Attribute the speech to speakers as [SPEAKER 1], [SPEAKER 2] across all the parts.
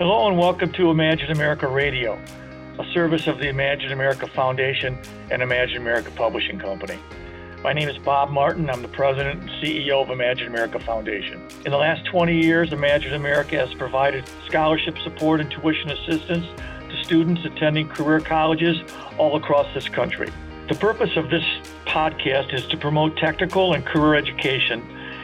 [SPEAKER 1] Hello and welcome to Imagine America Radio, a service of the Imagine America Foundation and Imagine America Publishing Company. My name is Bob Martin. I'm the president and CEO of Imagine America Foundation. In the last 20 years, Imagine America has provided scholarship support and tuition assistance to students attending career colleges all across this country. The purpose of this podcast is to promote technical and career education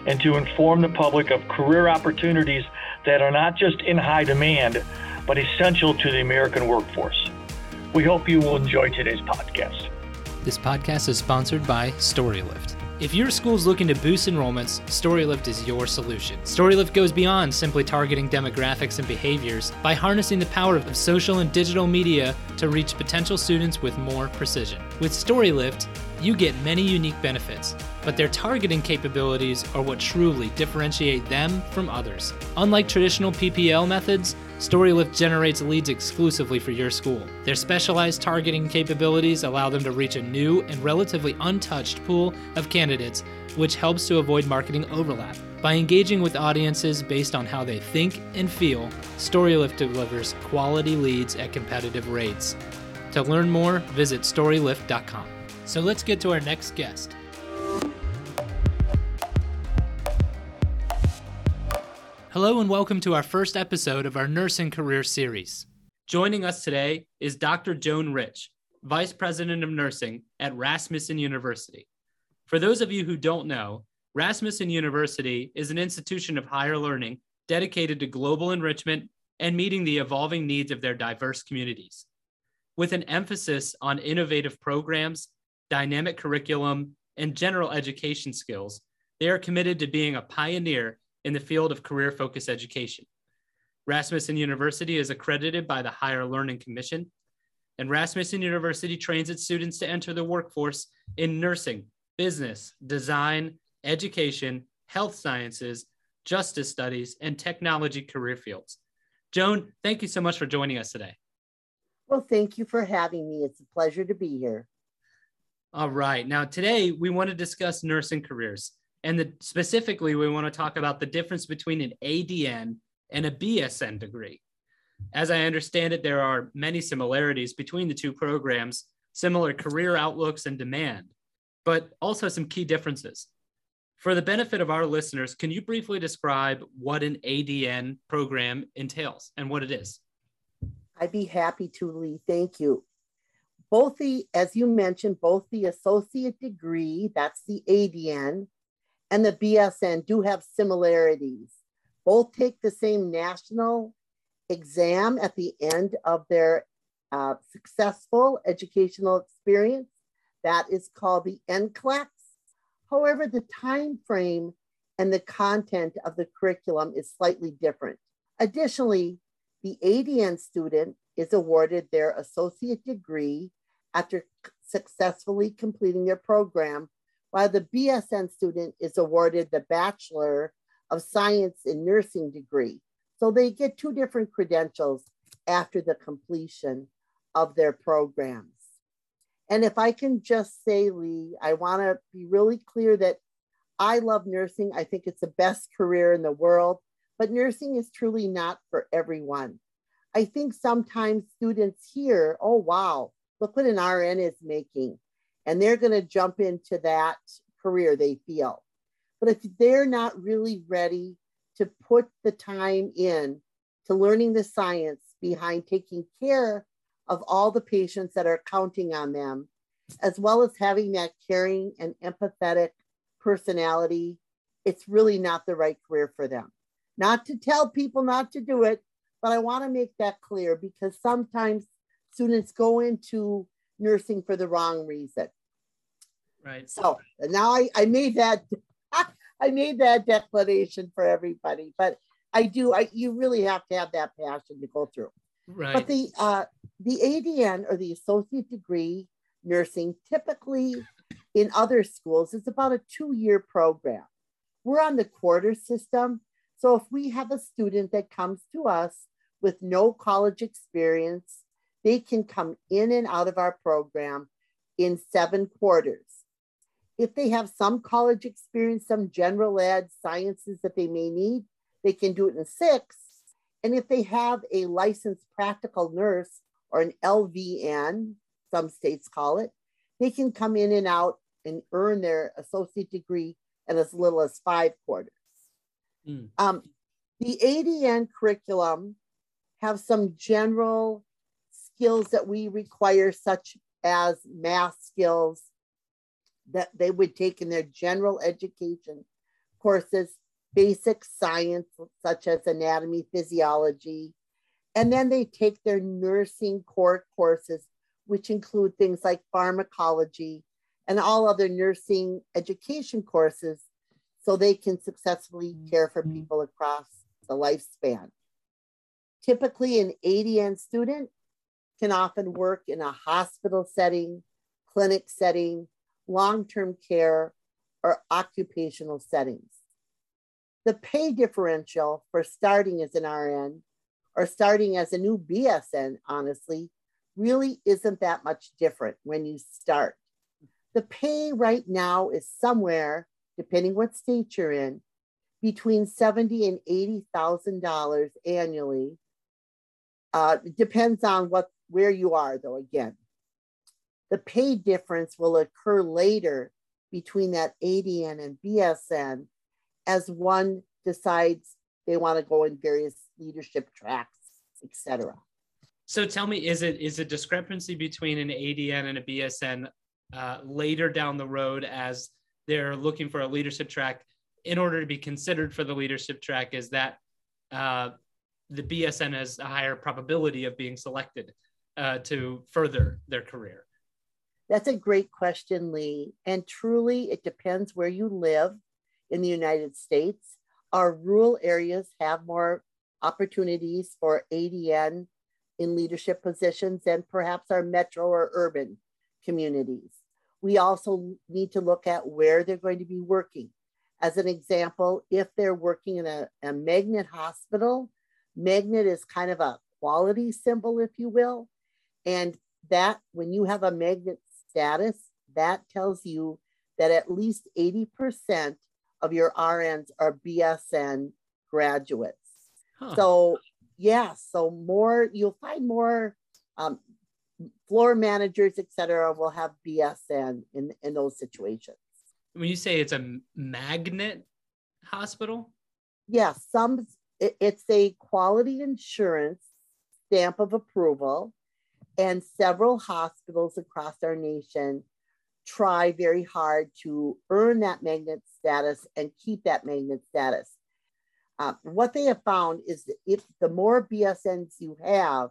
[SPEAKER 1] and to inform the public of career opportunities that are not just in high demand, but essential to the American workforce. We hope you will enjoy today's podcast.
[SPEAKER 2] This podcast is sponsored by StoryLift. If your school is looking to boost enrollments, StoryLift is your solution. StoryLift goes beyond simply targeting demographics and behaviors by harnessing the power of social and digital media to reach potential students with more precision. With StoryLift, you get many unique benefits, but their targeting capabilities are what truly differentiate them from others. Unlike traditional PPL methods, StoryLift generates leads exclusively for your school. Their specialized targeting capabilities allow them to reach a new and relatively untouched pool of candidates, which helps to avoid marketing overlap. By engaging with audiences based on how they think and feel, StoryLift delivers quality leads at competitive rates. To learn more, visit StoryLift.com. So let's get to our next guest. Hello, and welcome to our first episode of our nursing career series. Joining us today is Dr. Joan Rich, Vice President of Nursing at Rasmussen University. For those of you who don't know, Rasmussen University is an institution of higher learning dedicated to global enrichment and meeting the evolving needs of their diverse communities. With an emphasis on innovative programs, dynamic curriculum, and general education skills, they are committed to being a pioneer in the field of career focused education. Rasmussen University is accredited by the Higher Learning Commission, and Rasmussen University trains its students to enter the workforce in nursing, business, design, education, health sciences, justice studies, and technology career fields. Joan, thank you so much for joining us today.
[SPEAKER 3] Well, thank you for having me. It's a pleasure to be here.
[SPEAKER 2] All right. Now, today we want to discuss nursing careers. And the, specifically, we want to talk about the difference between an ADN and a BSN degree. As I understand it, there are many similarities between the two programs, similar career outlooks and demand, but also some key differences. For the benefit of our listeners, can you briefly describe what an ADN program entails and what it is?
[SPEAKER 3] I'd be happy to, Lee. Thank you. Both the, as you mentioned, both the associate degree, that's the ADN, and the BSN do have similarities. Both take the same national exam at the end of their uh, successful educational experience. That is called the NCLEX. However, the time frame and the content of the curriculum is slightly different. Additionally, the ADN student is awarded their associate degree after successfully completing their program while the BSN student is awarded the Bachelor of Science in Nursing degree. So they get two different credentials after the completion of their programs. And if I can just say, Lee, I want to be really clear that I love nursing. I think it's the best career in the world, but nursing is truly not for everyone. I think sometimes students hear, oh, wow, look what an RN is making and they're going to jump into that career they feel. But if they're not really ready to put the time in to learning the science behind taking care of all the patients that are counting on them, as well as having that caring and empathetic personality, it's really not the right career for them. Not to tell people not to do it, but I want to make that clear because sometimes students go into nursing for the wrong reason.
[SPEAKER 2] Right.
[SPEAKER 3] So now I, I made that I made that declaration for everybody, but I do I you really have to have that passion to go through.
[SPEAKER 2] Right.
[SPEAKER 3] But the uh, the ADN or the associate degree nursing typically in other schools is about a two-year program. We're on the quarter system. So if we have a student that comes to us with no college experience, they can come in and out of our program in seven quarters. If they have some college experience, some general ed sciences that they may need, they can do it in six. And if they have a licensed practical nurse or an LVN, some states call it, they can come in and out and earn their associate degree in as little as five quarters. Mm. Um, the ADN curriculum have some general skills that we require, such as math skills that they would take in their general education courses, basic science, such as anatomy, physiology, and then they take their nursing core courses, which include things like pharmacology and all other nursing education courses, so they can successfully care for mm-hmm. people across the lifespan. Typically, an ADN student can often work in a hospital setting, clinic setting, long term care, or occupational settings. The pay differential for starting as an RN or starting as a new BSN, honestly, really isn't that much different when you start. The pay right now is somewhere, depending what state you're in, between seventy and eighty thousand dollars annually. Uh, depends on what where you are, though. Again, the pay difference will occur later between that ADN and BSN as one decides they want to go in various leadership tracks, etc.
[SPEAKER 2] So tell me, is it is a discrepancy between an ADN and a BSN uh, later down the road as they're looking for a leadership track in order to be considered for the leadership track? Is that uh, the BSN has a higher probability of being selected uh, to further their career?
[SPEAKER 3] That's a great question, Lee. And truly, it depends where you live in the United States. Our rural areas have more opportunities for ADN in leadership positions than perhaps our metro or urban communities. We also need to look at where they're going to be working. As an example, if they're working in a, a magnet hospital, magnet is kind of a quality symbol, if you will. And that when you have a magnet status, that tells you that at least 80% of your RNs are BSN graduates. Huh. So, yeah, so more, you'll find more um, floor managers, et cetera, will have BSN in, in those situations.
[SPEAKER 2] When you say it's a magnet hospital?
[SPEAKER 3] Yeah, some, it, it's a quality insurance stamp of approval and several hospitals across our nation try very hard to earn that magnet status and keep that magnet status. Uh, what they have found is that if the more BSNs you have,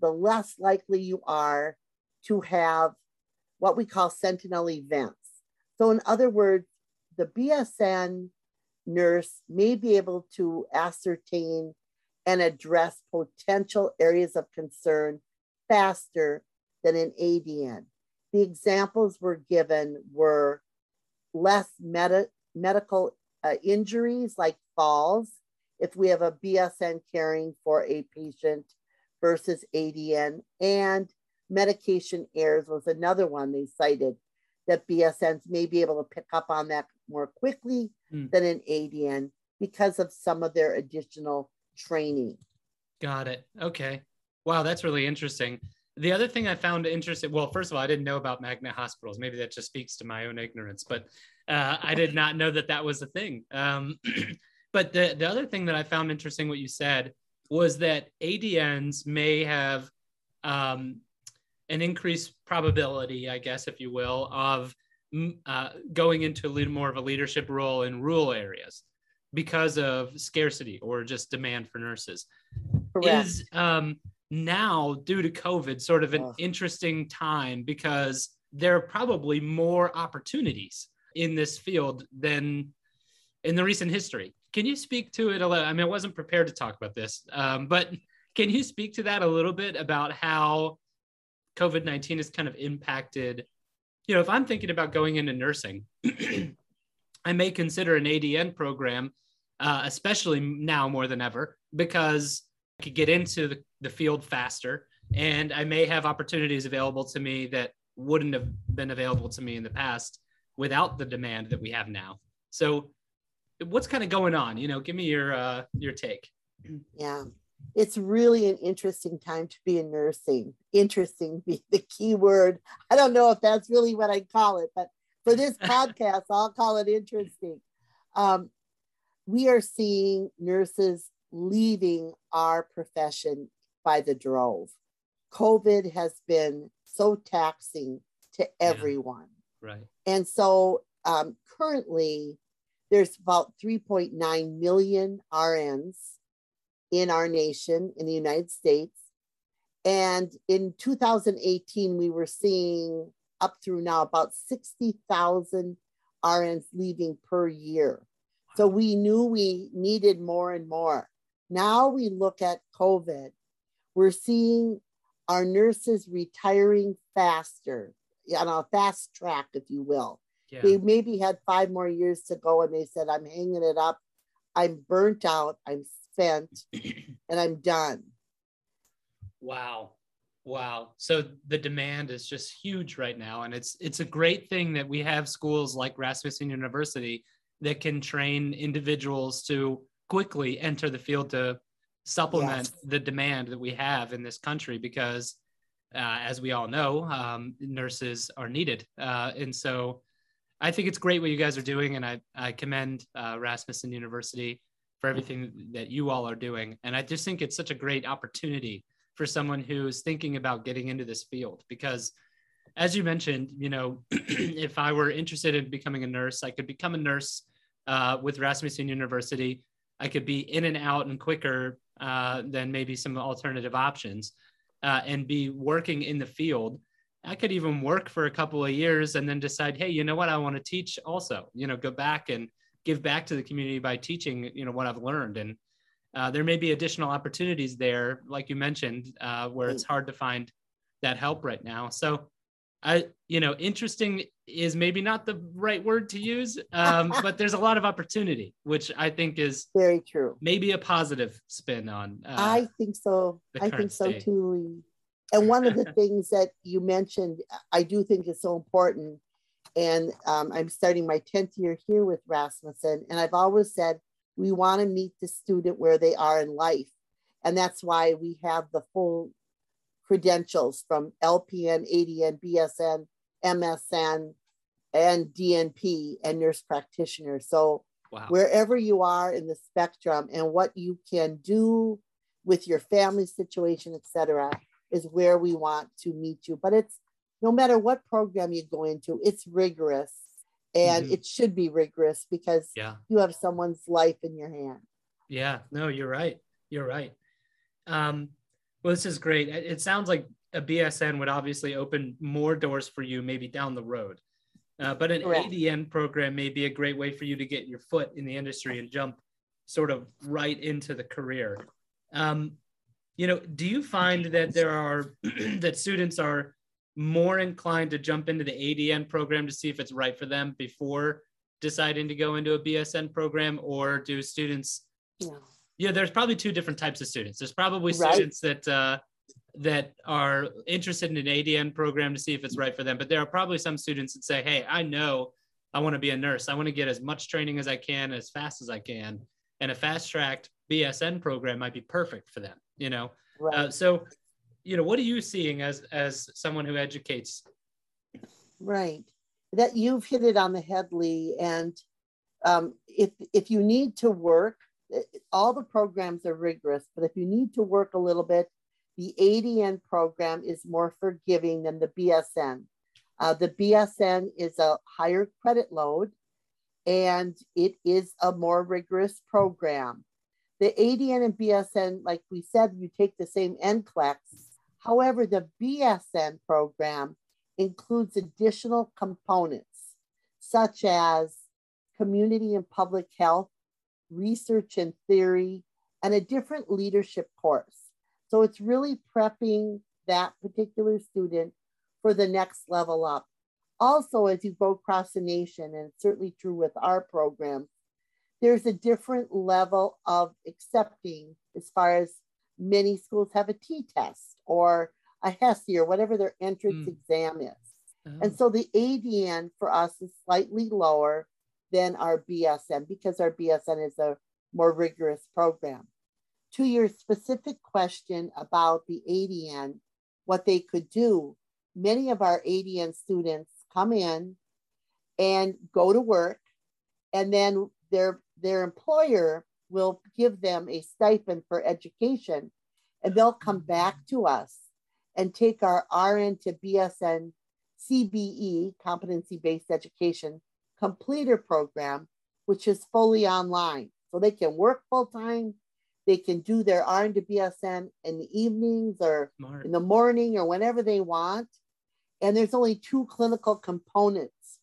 [SPEAKER 3] the less likely you are to have what we call sentinel events. So, in other words, the BSN nurse may be able to ascertain and address potential areas of concern faster than an ADN. The examples were given were less meta, medical uh, injuries like falls. If we have a BSN caring for a patient versus ADN, and medication errors was another one they cited that BSNs may be able to pick up on that more quickly mm. than an ADN because of some of their additional training.
[SPEAKER 2] Got it. Okay. Wow, that's really interesting. The other thing I found interesting, well, first of all, I didn't know about magnet hospitals. Maybe that just speaks to my own ignorance, but uh, I did not know that that was a thing. Um, but the, the other thing that I found interesting, what you said, was that ADNs may have um, an increased probability, I guess, if you will, of uh, going into a little more of a leadership role in rural areas because of scarcity or just demand for nurses. Correct. Is um, now, due to COVID, sort of an oh. interesting time because there are probably more opportunities in this field than in the recent history. Can you speak to it a little? I mean, I wasn't prepared to talk about this, um, but can you speak to that a little bit about how COVID 19 has kind of impacted? You know, if I'm thinking about going into nursing, I may consider an ADN program uh, especially now more than ever, because could get into the, the field faster and I may have opportunities available to me that wouldn't have been available to me in the past without the demand that we have now. So what's kind of going on? You know, give me your uh, your take.
[SPEAKER 3] Yeah. it's really an interesting time to be in nursing. Interesting be the key word. I don't know if that's really what I call it, but for this podcast, I'll call it interesting. Um, we are seeing nurses leaving our profession by the drove. COVID has been so taxing to everyone.
[SPEAKER 2] Yeah, right.
[SPEAKER 3] And so um, currently, there's about 3.9 million RNs in our nation, in the United States. And in 2018, we were seeing up through now about 60,000 RNs leaving per year. So we knew we needed more and more. Now we look at COVID, we're seeing our nurses retiring faster on a fast track, if you will. Yeah. They maybe had five more years to go and they said, I'm hanging it up. I'm burnt out. I'm spent and I'm done.
[SPEAKER 2] Wow. Wow. So the demand is just huge right now. And it's it's a great thing that we have schools like Rasmussen University that can train individuals to quickly enter the field to supplement yes. the demand that we have in this country because uh, as we all know um, nurses are needed. Uh, and so i think it's great what you guys are doing and i, I commend uh, rasmussen university for everything that you all are doing. And i just think it's such a great opportunity for someone who's thinking about getting into this field because as you mentioned you know if i were interested in becoming a nurse i could become a nurse uh, with rasmussen university i could be in and out and quicker uh, than maybe some alternative options uh, and be working in the field. I could even work for a couple of years and then decide hey you know what? I want to teach also you know go back and give back to the community by teaching you know what i've learned. And uh, there may be additional opportunities there like you mentioned uh, where it's hard to find that help right now. So I, you know, interesting is maybe not the right word to use, um, but there's a lot of opportunity, which I think is
[SPEAKER 3] very true.
[SPEAKER 2] Maybe a positive spin on.
[SPEAKER 3] Uh, I think so. I think so state. too. And one of the things that you mentioned, I do think is so important. And um, I'm starting my 10th year here with Rasmussen. And I've always said we want to meet the student where they are in life. And that's why we have the full credentials from LPN, ADN, BSN, MSN, and DNP and nurse practitioner. So wow. wherever you are in the spectrum and what you can do with your family situation, etc., is where we want to meet you. But it's no matter what program you go into, it's rigorous and mm-hmm. it should be rigorous because yeah. you have someone's life in your hand.
[SPEAKER 2] Yeah, no, you're right. You're right. Um, well, this is great. It sounds like a BSN would obviously open more doors for you maybe down the road. Uh, but an Correct. ADN program may be a great way for you to get your foot in the industry and jump sort of right into the career. Um, you know, do you find that there are that students are more inclined to jump into the ADN program to see if it's right for them before deciding to go into a BSN program, or do students yeah yeah, there's probably two different types of students. There's probably right. students that uh, that are interested in an ADN program to see if it's right for them, but there are probably some students that say, "Hey, I know I want to be a nurse. I want to get as much training as I can as fast as I can, and a fast tracked BSN program might be perfect for them." You know, right. uh, so you know, what are you seeing as as someone who educates?
[SPEAKER 3] Right, that you've hit it on the head, Lee, and um, if if you need to work all the programs are rigorous, but if you need to work a little bit, the ADN program is more forgiving than the BSN. Uh, the BSN is a higher credit load and it is a more rigorous program. The ADN and BSN, like we said, you take the same NCLEX. However, the BSN program includes additional components such as community and public health, research and theory, and a different leadership course. So it's really prepping that particular student for the next level up. Also, as you go across the nation, and it's certainly true with our program, there's a different level of accepting as far as many schools have a TEAS test or a HESI or whatever their entrance mm. exam is. Oh. And so the ADN for us is slightly lower than our BSN because our BSN is a more rigorous program. to your specific question about the ADN, what they could do, many of our ADN students come in and go to work, and then their, their employer will give them a stipend for education, and they'll come back to us and take our RN to BSN CBE, competency based education, completer program, which is fully online. So they can work full time, they can do their RN to BSN in the evenings or Smart. in the morning or whenever they want. And there's only two clinical components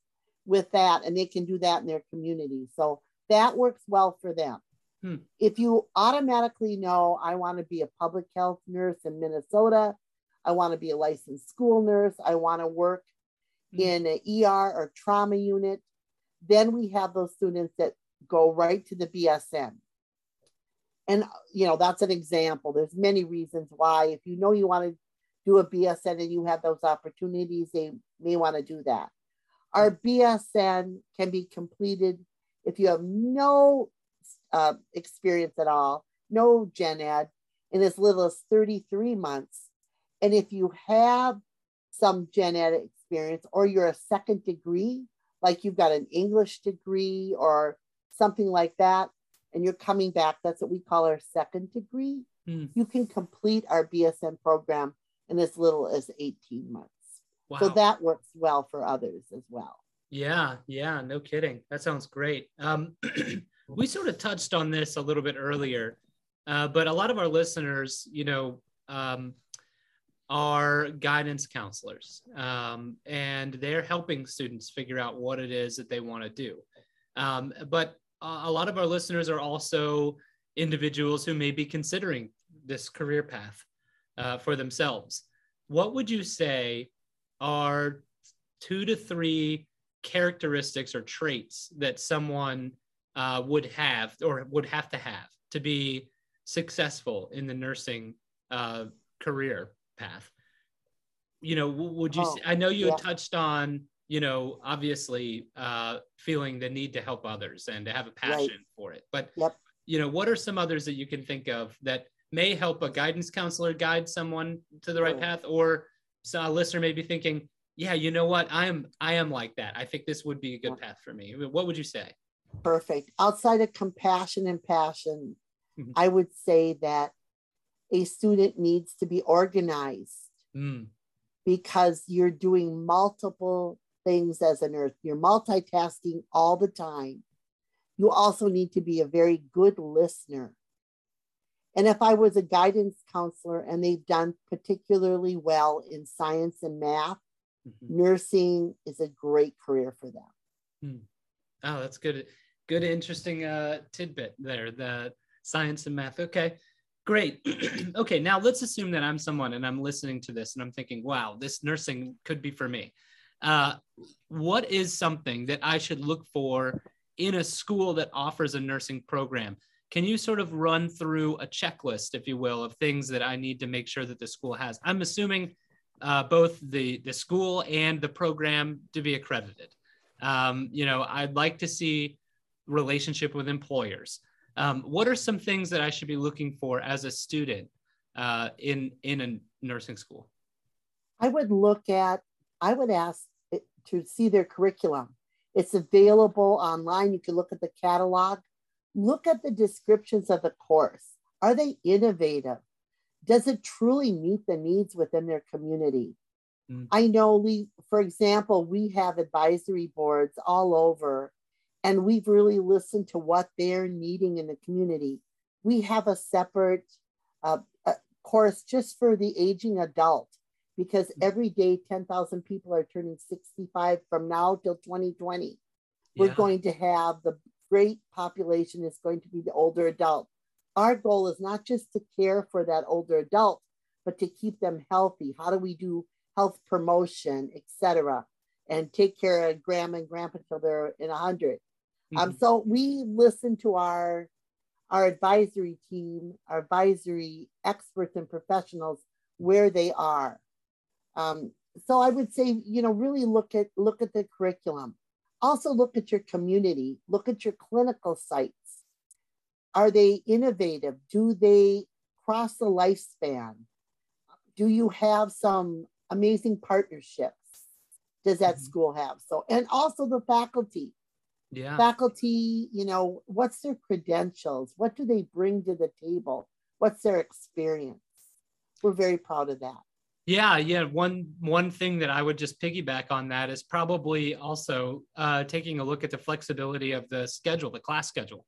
[SPEAKER 3] with that, and they can do that in their community. So that works well for them. Hmm. If you automatically know, I want to be a public health nurse in Minnesota, I want to be a licensed school nurse, I want to work hmm. in an ER or trauma unit, then we have those students that go right to the BSN. And you know, that's an example. There's many reasons why. If you know you want to do a BSN and you have those opportunities, they may want to do that. Our BSN can be completed if you have no uh, experience at all, no gen ed, in as little as 33 months. And if you have some gen ed experience or you're a second degree, like you've got an English degree or something like that, and you're coming back, that's what we call our second degree, mm. you can complete our BSN program in as little as 18 months. Wow. So that works well for others as well.
[SPEAKER 2] Yeah, yeah, no kidding. That sounds great. Um, we sort of touched on this a little bit earlier, uh, but a lot of our listeners, you know, um, are guidance counselors, um, and they're helping students figure out what it is that they want to do. Um, but a lot of our listeners are also individuals who may be considering this career path uh, for themselves. What would you say are two to three characteristics or traits that someone uh, would have or would have to have to be successful in the nursing uh, career path? You know, would you? Oh, I know you yeah. touched on you know, obviously uh, feeling the need to help others and to have a passion right. for it. But, yep. you know, what are some others that you can think of that may help a guidance counselor guide someone to the right oh. path? Or so a listener may be thinking, yeah, you know what? I am, I am like that. I think this would be a good path for me. What would you say?
[SPEAKER 3] Perfect. Outside of compassion and passion, mm-hmm. I would say that a student needs to be organized mm. because you're doing multiple things as a nurse. You're multitasking all the time. You also need to be a very good listener. And if I was a guidance counselor and they've done particularly well in science and math, mm-hmm. nursing is a great career for them.
[SPEAKER 2] Hmm. Oh, that's good. Good, interesting uh, tidbit there. The science and math. Okay, great. okay, now let's assume that I'm someone and I'm listening to this and I'm thinking, wow, this nursing could be for me. Uh, what is something that I should look for in a school that offers a nursing program? Can you sort of run through a checklist, if you will, of things that I need to make sure that the school has? I'm assuming uh, both the the school and the program to be accredited. Um, you know, I'd like to see relationship with employers. Um, what are some things that I should be looking for as a student uh, in in a nursing school?
[SPEAKER 3] I would look at. I would ask to see their curriculum. It's available online. You can look at the catalog. Look at the descriptions of the course. Are they innovative? Does it truly meet the needs within their community? Mm. I know we, for example, we have advisory boards all over, and we've really listened to what they're needing in the community. We have a separate uh, course just for the aging adult because mm. every day 10,000 people are turning 65 from now till 2020. We're yeah. going to have the great population is going to be the older adult. Our goal is not just to care for that older adult, but to keep them healthy. How do we do health promotion, etc., and take care of grandma and grandpa till they're in 100? Um, mm-hmm. Um, so we listen to our our advisory team, our advisory experts and professionals where they are. Um, so I would say, you know, really look at look at the curriculum. Also look at your community, look at your clinical sites. are they innovative? Do they cross the lifespan? Do you have some amazing partnerships? Does that mm-hmm. school have? So, and also the faculty.
[SPEAKER 2] Yeah.
[SPEAKER 3] Faculty, you know, what's their credentials? What do they bring to the table? What's their experience? We're very proud of that.
[SPEAKER 2] Yeah, yeah. One one thing that I would just piggyback on that is probably also uh, taking a look at the flexibility of the schedule, the class schedule.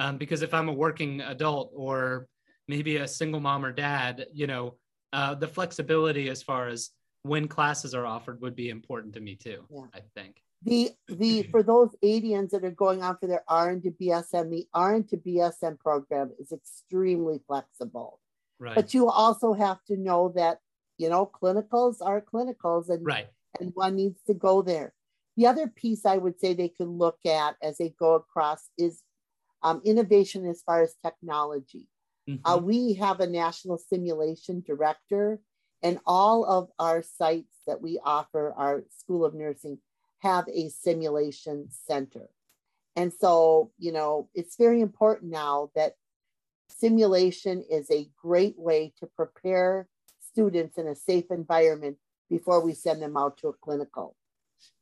[SPEAKER 2] Um, because if I'm a working adult or maybe a single mom or dad, you know, uh, the flexibility as far as when classes are offered would be important to me too. Yeah. I think
[SPEAKER 3] the the for those ADNs that are going on for their RN to BSN, the RN to BSN program is extremely flexible.
[SPEAKER 2] Right.
[SPEAKER 3] But you also have to know that you know, clinicals are clinicals and,
[SPEAKER 2] right.
[SPEAKER 3] and one needs to go there. The other piece I would say they can look at as they go across is um, innovation as far as technology. Mm-hmm. Uh, we have a national simulation director, and all of our sites that we offer our School of Nursing have a simulation center. And so, you know, it's very important now that simulation is a great way to prepare students in a safe environment before we send them out to a clinical.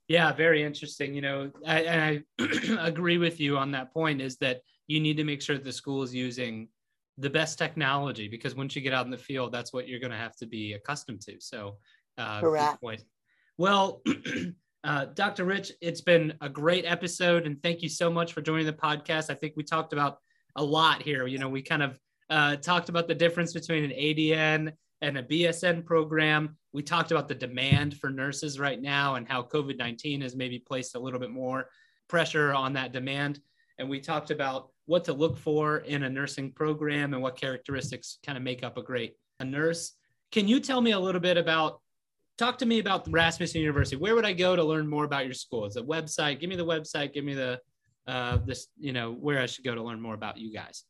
[SPEAKER 2] Yeah, very interesting. You know, I, I agree with you on that point is that you need to make sure that the school is using the best technology because once you get out in the field, that's what you're going to have to be accustomed to. So,
[SPEAKER 3] uh, correct.
[SPEAKER 2] Well, uh, Dr. Rich, it's been a great episode, and thank you so much for joining the podcast. I think we talked about a lot here. You know, we kind of uh, talked about the difference between an ADN and a BSN program. We talked about the demand for nurses right now and how COVID 19 has maybe placed a little bit more pressure on that demand. And we talked about what to look for in a nursing program and what characteristics kind of make up a great a nurse. Can you tell me a little bit about talk to me about Rasmussen University. Where would I go to learn more about your school? Is a website? Give me the website. Give me the uh, this you know where I should go to learn more about you guys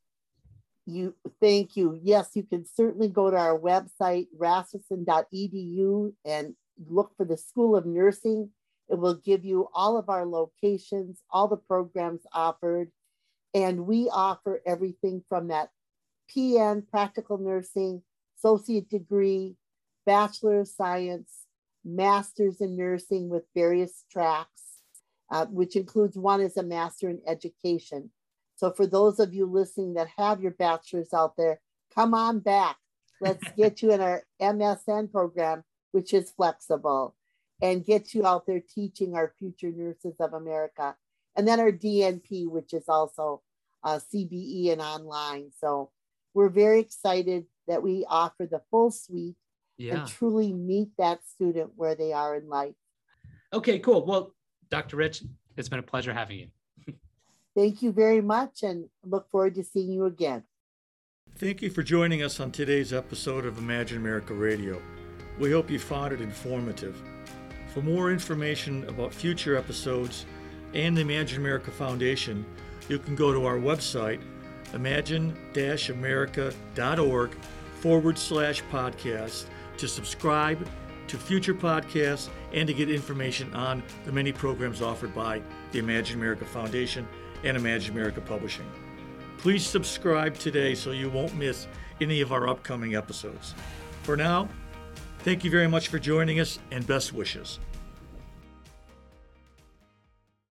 [SPEAKER 3] you thank you. Yes, you can certainly go to our website, rasmussen.edu, and look for the School of Nursing. It will give you all of our locations, all the programs offered. And we offer everything from that PN, practical nursing, associate degree, bachelor of science, master's in nursing with various tracks, uh, which includes one is a master in education. So for those of you listening that have your bachelor's out there, come on back. Let's get you in our MSN program, which is flexible, and get you out there teaching our future nurses of America. And then our DNP, which is also uh, CBE and online. So we're very excited that we offer the full suite yeah. and truly meet that student where they are in life.
[SPEAKER 2] Okay, cool. Well, Dr. Rich, it's been a pleasure having you.
[SPEAKER 3] Thank you very much and look forward to seeing you again.
[SPEAKER 1] Thank you for joining us on today's episode of Imagine America Radio. We hope you found it informative. For more information about future episodes and the Imagine America Foundation, you can go to our website, imagine america.org forward slash podcast, to subscribe to future podcasts and to get information on the many programs offered by the Imagine America Foundation and Imagine America Publishing. Please subscribe today so you won't miss any of our upcoming episodes. For now, thank you very much for joining us and best wishes.